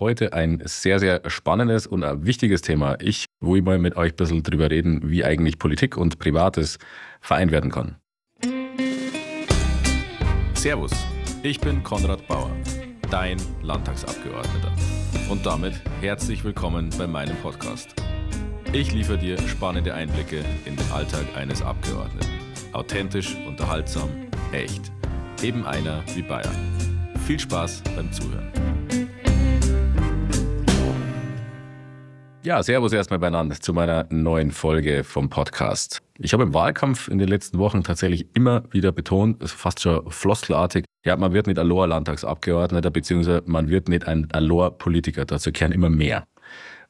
Heute ein sehr, sehr spannendes und ein wichtiges Thema. Ich will mal mit euch ein bisschen drüber reden, wie eigentlich Politik und Privates vereint werden kann. Servus, ich bin Konrad Bauer, dein Landtagsabgeordneter. Und damit herzlich willkommen bei meinem Podcast. Ich liefere dir spannende Einblicke in den Alltag eines Abgeordneten. Authentisch, unterhaltsam, echt. Eben einer wie Bayern. Viel Spaß beim Zuhören. Ja, servus erstmal beieinander zu meiner neuen Folge vom Podcast. Ich habe im Wahlkampf in den letzten Wochen tatsächlich immer wieder betont, fast schon floskelartig, ja, man wird nicht ein Lohr-Landtagsabgeordneter, beziehungsweise man wird nicht ein Lohr-Politiker. Dazu kehren immer mehr.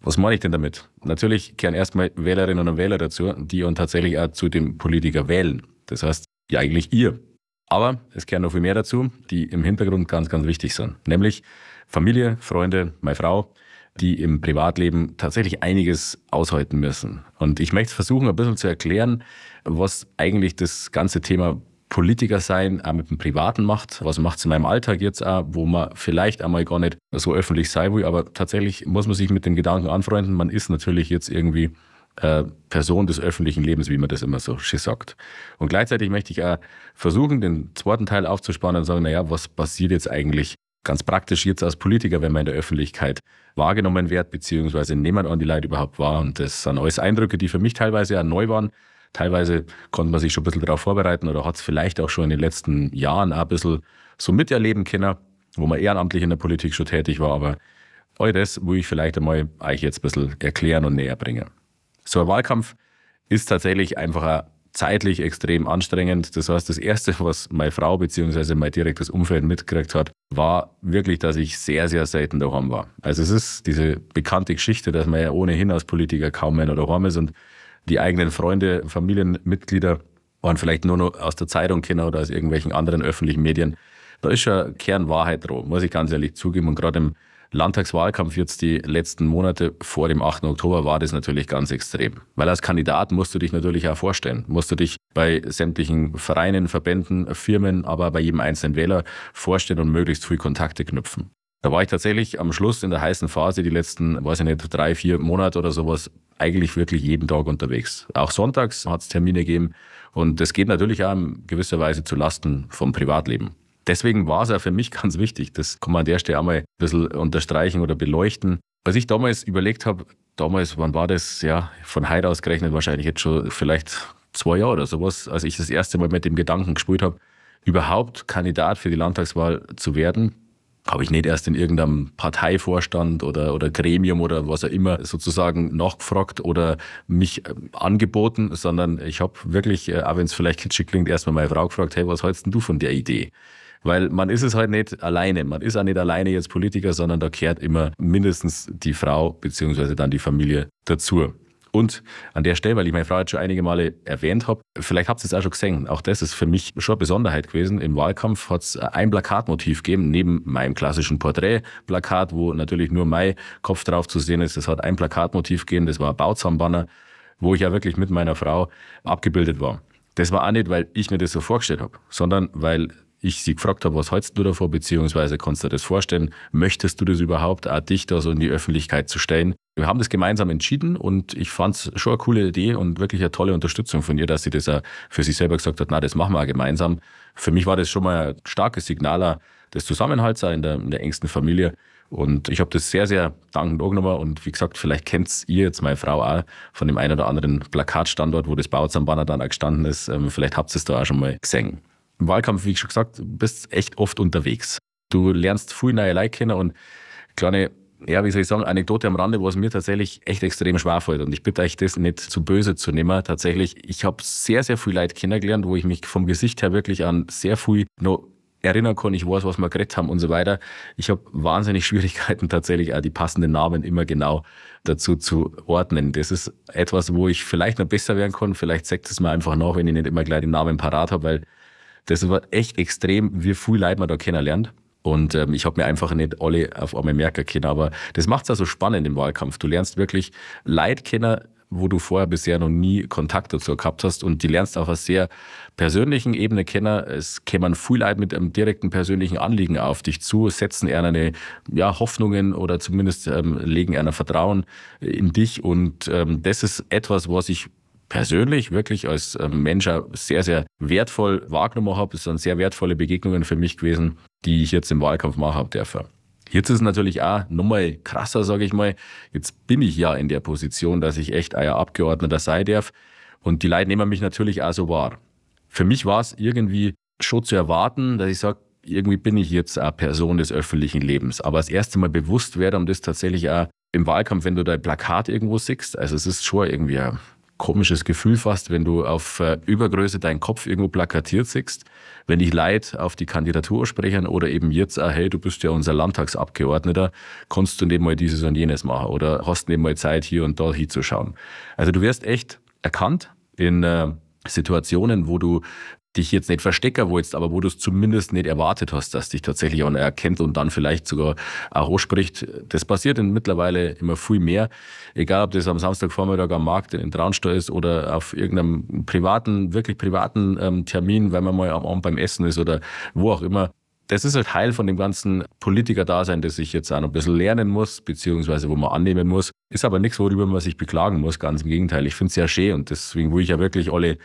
Was meine ich denn damit? Natürlich kehren erstmal Wählerinnen und Wähler dazu, die und tatsächlich auch zu dem Politiker wählen. Das heißt, ja eigentlich ihr. Aber es kehren noch viel mehr dazu, die im Hintergrund ganz, ganz wichtig sind. Nämlich Familie, Freunde, meine Frau, die im Privatleben tatsächlich einiges aushalten müssen. Und ich möchte versuchen, ein bisschen zu erklären, was eigentlich das ganze Thema Politiker sein auch mit dem Privaten macht. Was macht es in meinem Alltag jetzt auch, wo man vielleicht einmal gar nicht so öffentlich sein will, aber tatsächlich muss man sich mit dem Gedanken anfreunden, man ist natürlich jetzt irgendwie äh, Person des öffentlichen Lebens, wie man das immer so schön sagt. Und gleichzeitig möchte ich auch versuchen, den zweiten Teil aufzuspannen und sagen, naja, was passiert jetzt eigentlich ganz praktisch jetzt als Politiker, wenn man in der Öffentlichkeit wahrgenommen wird, beziehungsweise nehmen an die Leute überhaupt wahr. Und das sind alles Eindrücke, die für mich teilweise ja neu waren. Teilweise konnte man sich schon ein bisschen darauf vorbereiten oder hat es vielleicht auch schon in den letzten Jahren ein bisschen so miterleben können, wo man ehrenamtlich in der Politik schon tätig war. Aber all das will ich vielleicht einmal euch jetzt ein bisschen erklären und näher bringen. So ein Wahlkampf ist tatsächlich einfach ein zeitlich extrem anstrengend. Das heißt, das Erste, was meine Frau bzw. mein direktes Umfeld mitgekriegt hat, war wirklich, dass ich sehr, sehr selten daheim war. Also es ist diese bekannte Geschichte, dass man ja ohnehin als Politiker kaum mehr daheim ist und die eigenen Freunde, Familienmitglieder waren vielleicht nur noch aus der Zeitung kennen oder aus irgendwelchen anderen öffentlichen Medien. Da ist schon Kernwahrheit dran, muss ich ganz ehrlich zugeben. Und gerade im Landtagswahlkampf jetzt die letzten Monate vor dem 8. Oktober war das natürlich ganz extrem. Weil als Kandidat musst du dich natürlich auch vorstellen. Musst du dich bei sämtlichen Vereinen, Verbänden, Firmen, aber bei jedem einzelnen Wähler vorstellen und möglichst früh Kontakte knüpfen. Da war ich tatsächlich am Schluss in der heißen Phase, die letzten, weiß ich nicht, drei, vier Monate oder sowas, eigentlich wirklich jeden Tag unterwegs. Auch sonntags hat es Termine gegeben. Und das geht natürlich auch in gewisser Weise zu Lasten vom Privatleben. Deswegen war es auch für mich ganz wichtig, das kann man an der Stelle einmal ein bisschen unterstreichen oder beleuchten. Was ich damals überlegt habe, damals, wann war das? Ja, von heute aus gerechnet, wahrscheinlich jetzt schon vielleicht zwei Jahre oder sowas, als ich das erste Mal mit dem Gedanken gespielt habe, überhaupt Kandidat für die Landtagswahl zu werden, habe ich nicht erst in irgendeinem Parteivorstand oder, oder Gremium oder was auch immer sozusagen nachgefragt oder mich äh, angeboten, sondern ich habe wirklich, äh, auch wenn es vielleicht kitschig klingt, erstmal meine Frau gefragt, hey, was hältst denn du von der Idee? Weil man ist es halt nicht alleine. Man ist auch nicht alleine jetzt Politiker, sondern da kehrt immer mindestens die Frau beziehungsweise dann die Familie dazu. Und an der Stelle, weil ich meine Frau jetzt schon einige Male erwähnt habe, vielleicht habt ihr es auch schon gesehen, auch das ist für mich schon eine Besonderheit gewesen. Im Wahlkampf hat es ein Plakatmotiv gegeben, neben meinem klassischen Porträtplakat, wo natürlich nur mein Kopf drauf zu sehen ist. Es hat ein Plakatmotiv gegeben, das war ein Bauzahnbanner, wo ich ja wirklich mit meiner Frau abgebildet war. Das war auch nicht, weil ich mir das so vorgestellt habe, sondern weil ich sie gefragt habe, was hältst du davor, beziehungsweise kannst du dir das vorstellen, möchtest du das überhaupt, auch dich da so in die Öffentlichkeit zu stellen? Wir haben das gemeinsam entschieden und ich fand es schon eine coole Idee und wirklich eine tolle Unterstützung von ihr, dass sie das auch für sich selber gesagt hat, na, das machen wir auch gemeinsam. Für mich war das schon mal ein starkes Signal des Zusammenhalts in der, in der engsten Familie. Und ich habe das sehr, sehr dankend angenommen. Und wie gesagt, vielleicht kennt ihr jetzt meine Frau auch von dem einen oder anderen Plakatstandort, wo das Bauzahnbanner dann auch gestanden ist. Ähm, vielleicht habt ihr es da auch schon mal gesehen im Wahlkampf, wie ich schon gesagt, bist echt oft unterwegs. Du lernst viel neue Leute kennen und kleine, ja, wie soll ich sagen, Anekdote am Rande, wo es mir tatsächlich echt extrem schwer fällt. Und ich bitte euch, das nicht zu böse zu nehmen. Tatsächlich, ich habe sehr, sehr viel Leute kennengelernt, wo ich mich vom Gesicht her wirklich an sehr viel noch erinnern kann, ich weiß, was wir geredet haben und so weiter. Ich habe wahnsinnig Schwierigkeiten tatsächlich auch die passenden Namen immer genau dazu zu ordnen. Das ist etwas, wo ich vielleicht noch besser werden kann. Vielleicht sagt es mir einfach nach, wenn ich nicht immer gleich den Namen parat habe, weil das war echt extrem, wie viel Leute man da kennenlernt. Und ähm, ich habe mir einfach nicht alle auf einmal merken können. Aber das macht es ja so spannend im Wahlkampf. Du lernst wirklich Leute kennen, wo du vorher bisher noch nie Kontakt dazu gehabt hast und die lernst auf einer sehr persönlichen Ebene kennen. Es kämen viel Leute mit einem direkten persönlichen Anliegen auf dich zu, setzen eher eine ja, Hoffnungen oder zumindest ähm, legen einer Vertrauen in dich und ähm, das ist etwas, was ich persönlich wirklich als ähm, Mensch sehr, sehr wertvoll wahrgenommen habe. Es sind sehr wertvolle Begegnungen für mich gewesen, die ich jetzt im Wahlkampf machen dürfen. Jetzt ist es natürlich auch nochmal krasser, sage ich mal. Jetzt bin ich ja in der Position, dass ich echt euer Abgeordneter sein darf. Und die Leute nehmen mich natürlich auch so wahr. Für mich war es irgendwie schon zu erwarten, dass ich sage, irgendwie bin ich jetzt eine Person des öffentlichen Lebens. Aber das erste Mal bewusst werde um das tatsächlich auch im Wahlkampf, wenn du dein Plakat irgendwo siehst. Also es ist schon irgendwie ein komisches Gefühl fast, wenn du auf äh, Übergröße deinen Kopf irgendwo plakatiert siehst, wenn dich Leid auf die Kandidatur sprechen oder eben jetzt auch, hey, du bist ja unser Landtagsabgeordneter, kannst du nicht mal dieses und jenes machen oder hast nicht mal Zeit, hier und da hinzuschauen. Also du wirst echt erkannt in äh, Situationen, wo du dich jetzt nicht verstecken willst, aber wo du es zumindest nicht erwartet hast, dass dich tatsächlich einer erkennt und dann vielleicht sogar auch ausspricht. Das passiert mittlerweile immer viel mehr. Egal, ob das am Samstagvormittag am Markt in Traunstall ist oder auf irgendeinem privaten, wirklich privaten ähm, Termin, wenn man mal am Abend beim Essen ist oder wo auch immer. Das ist halt Teil von dem ganzen Politiker-Dasein, das ich jetzt auch noch ein bisschen lernen muss, beziehungsweise wo man annehmen muss. Ist aber nichts, worüber man sich beklagen muss, ganz im Gegenteil. Ich finde es sehr schön und deswegen will ich ja wirklich alle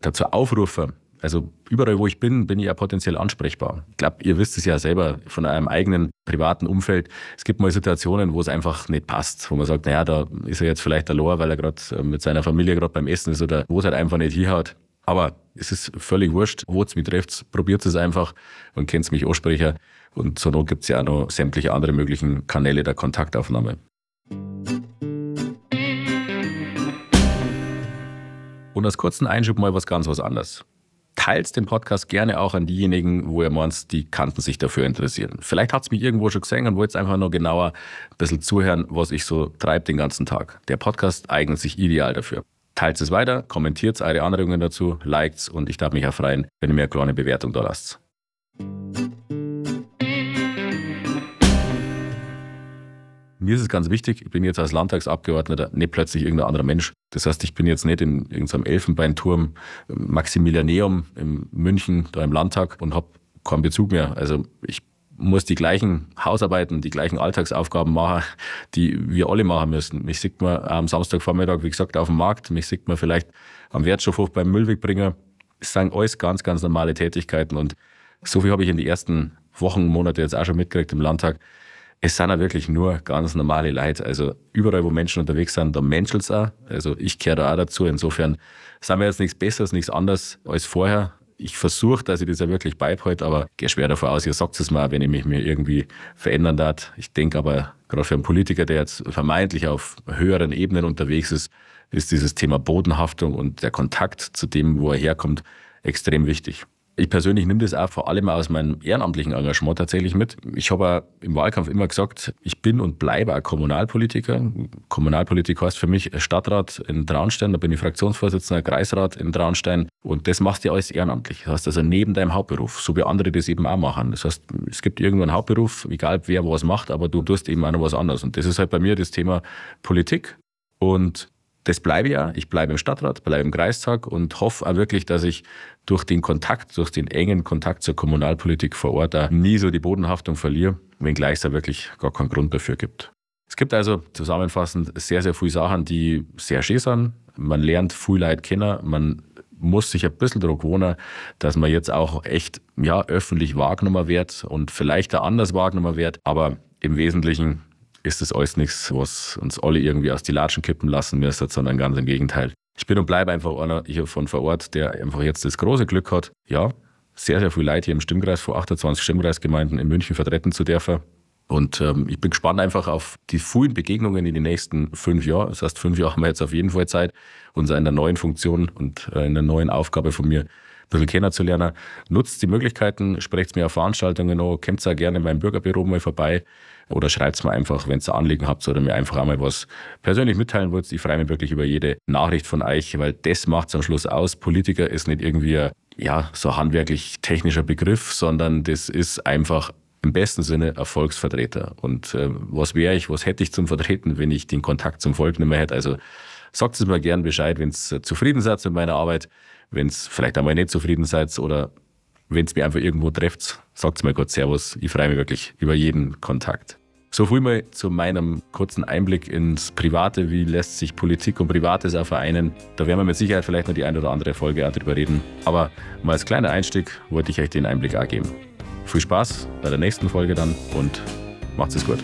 dazu aufrufen, also überall, wo ich bin, bin ich ja potenziell ansprechbar. Ich glaube, ihr wisst es ja selber von eurem eigenen privaten Umfeld. Es gibt mal Situationen, wo es einfach nicht passt, wo man sagt, naja, da ist er jetzt vielleicht allein, weil er gerade äh, mit seiner Familie gerade beim Essen ist oder wo es halt einfach nicht hinhaut. Aber es ist völlig wurscht, wo es mich trifft. Probiert es einfach und kennt mich ansprechen. Und zur Not gibt es ja auch noch sämtliche andere möglichen Kanäle der Kontaktaufnahme. Und als kurzen Einschub mal was ganz was anderes teilt den Podcast gerne auch an diejenigen, wo ihr meint, die kannten sich dafür interessieren. Vielleicht hat es mich irgendwo schon gesehen und wollt einfach nur genauer ein bisschen zuhören, was ich so treibe den ganzen Tag. Der Podcast eignet sich ideal dafür. Teilt es weiter, kommentiert eure Anregungen dazu, liked und ich darf mich auch freuen, wenn ihr mir eine kleine Bewertung da lasst. Mir ist es ganz wichtig, ich bin jetzt als Landtagsabgeordneter nicht plötzlich irgendein anderer Mensch. Das heißt, ich bin jetzt nicht in irgendeinem Elfenbeinturm, Maximilianeum in München, da im Landtag und habe keinen Bezug mehr. Also ich muss die gleichen Hausarbeiten, die gleichen Alltagsaufgaben machen, die wir alle machen müssen. Mich sieht man am Samstagvormittag, wie gesagt, auf dem Markt, mich sieht man vielleicht am Wertstoffhof beim Müllwegbringer. Das sind alles ganz, ganz normale Tätigkeiten und so viel habe ich in den ersten Wochen, Monate jetzt auch schon mitgekriegt im Landtag es sind ja wirklich nur ganz normale Leute. Also überall, wo Menschen unterwegs sind, da menschelt es auch. Also ich gehöre da auch dazu. Insofern sind wir jetzt nichts Besseres, nichts anderes als vorher. Ich versuche, dass ich das ja wirklich beibehalte, aber gehe schwer davon aus, ihr sagt es mal, wenn ich mich mir irgendwie verändern darf. Ich denke aber, gerade für einen Politiker, der jetzt vermeintlich auf höheren Ebenen unterwegs ist, ist dieses Thema Bodenhaftung und der Kontakt zu dem, wo er herkommt, extrem wichtig. Ich persönlich nehme das auch vor allem aus meinem ehrenamtlichen Engagement tatsächlich mit. Ich habe im Wahlkampf immer gesagt, ich bin und bleibe ein Kommunalpolitiker. Kommunalpolitik heißt für mich Stadtrat in Traunstein, da bin ich Fraktionsvorsitzender, Kreisrat in Traunstein und das machst du alles ehrenamtlich. Das heißt also neben deinem Hauptberuf, so wie andere das eben auch machen. Das heißt, es gibt irgendwo einen Hauptberuf, egal wer was macht, aber du tust eben auch noch was anderes. Und das ist halt bei mir das Thema Politik und das bleibe ja. Ich bleibe im Stadtrat, bleibe im Kreistag und hoffe auch wirklich, dass ich durch den Kontakt, durch den engen Kontakt zur Kommunalpolitik vor Ort auch nie so die Bodenhaftung verliere, wenngleich es da wirklich gar keinen Grund dafür gibt. Es gibt also zusammenfassend sehr, sehr viele Sachen, die sehr schön sind. Man lernt viel Leute kennen, man muss sich ein bisschen daran gewöhnen, dass man jetzt auch echt ja, öffentlich wahrgenommen wird und vielleicht auch anders wahrgenommen wird. Aber im Wesentlichen ist das alles nichts, was uns alle irgendwie aus die Latschen kippen lassen müsste, sondern ganz im Gegenteil. Ich bin und bleibe einfach einer hier von vor Ort, der einfach jetzt das große Glück hat, ja, sehr, sehr viel Leute hier im Stimmkreis vor 28 Stimmkreisgemeinden in München vertreten zu dürfen. Und ähm, ich bin gespannt einfach auf die vielen Begegnungen in den nächsten fünf Jahren. Das heißt, fünf Jahre haben wir jetzt auf jeden Fall Zeit, uns in der neuen Funktion und äh, in der neuen Aufgabe von mir bisschen kennenzulernen. Nutzt die Möglichkeiten, sprecht mir auf Veranstaltungen an, kommt auch gerne in meinem Bürgerbüro mal vorbei. Oder schreibt mir einfach, wenn ihr Anliegen habt oder mir einfach einmal was persönlich mitteilen wollt. Ich freue mich wirklich über jede Nachricht von euch, weil das macht es am Schluss aus. Politiker ist nicht irgendwie ein, ja, so handwerklich technischer Begriff, sondern das ist einfach im besten Sinne Erfolgsvertreter. Und äh, was wäre ich, was hätte ich zum Vertreten, wenn ich den Kontakt zum Volk nicht mehr hätte? Also Sagt es mir gern Bescheid, wenn ihr zufrieden seid mit meiner Arbeit, wenn ihr vielleicht einmal nicht zufrieden seid oder wenn es mir einfach irgendwo trefft, sagt es mir kurz Servus. Ich freue mich wirklich über jeden Kontakt. So viel mal zu meinem kurzen Einblick ins Private. Wie lässt sich Politik und Privates auch vereinen? Da werden wir mit Sicherheit vielleicht noch die eine oder andere Folge auch drüber reden. Aber mal als kleiner Einstieg wollte ich euch den Einblick auch geben. Viel Spaß bei der nächsten Folge dann und macht's es gut.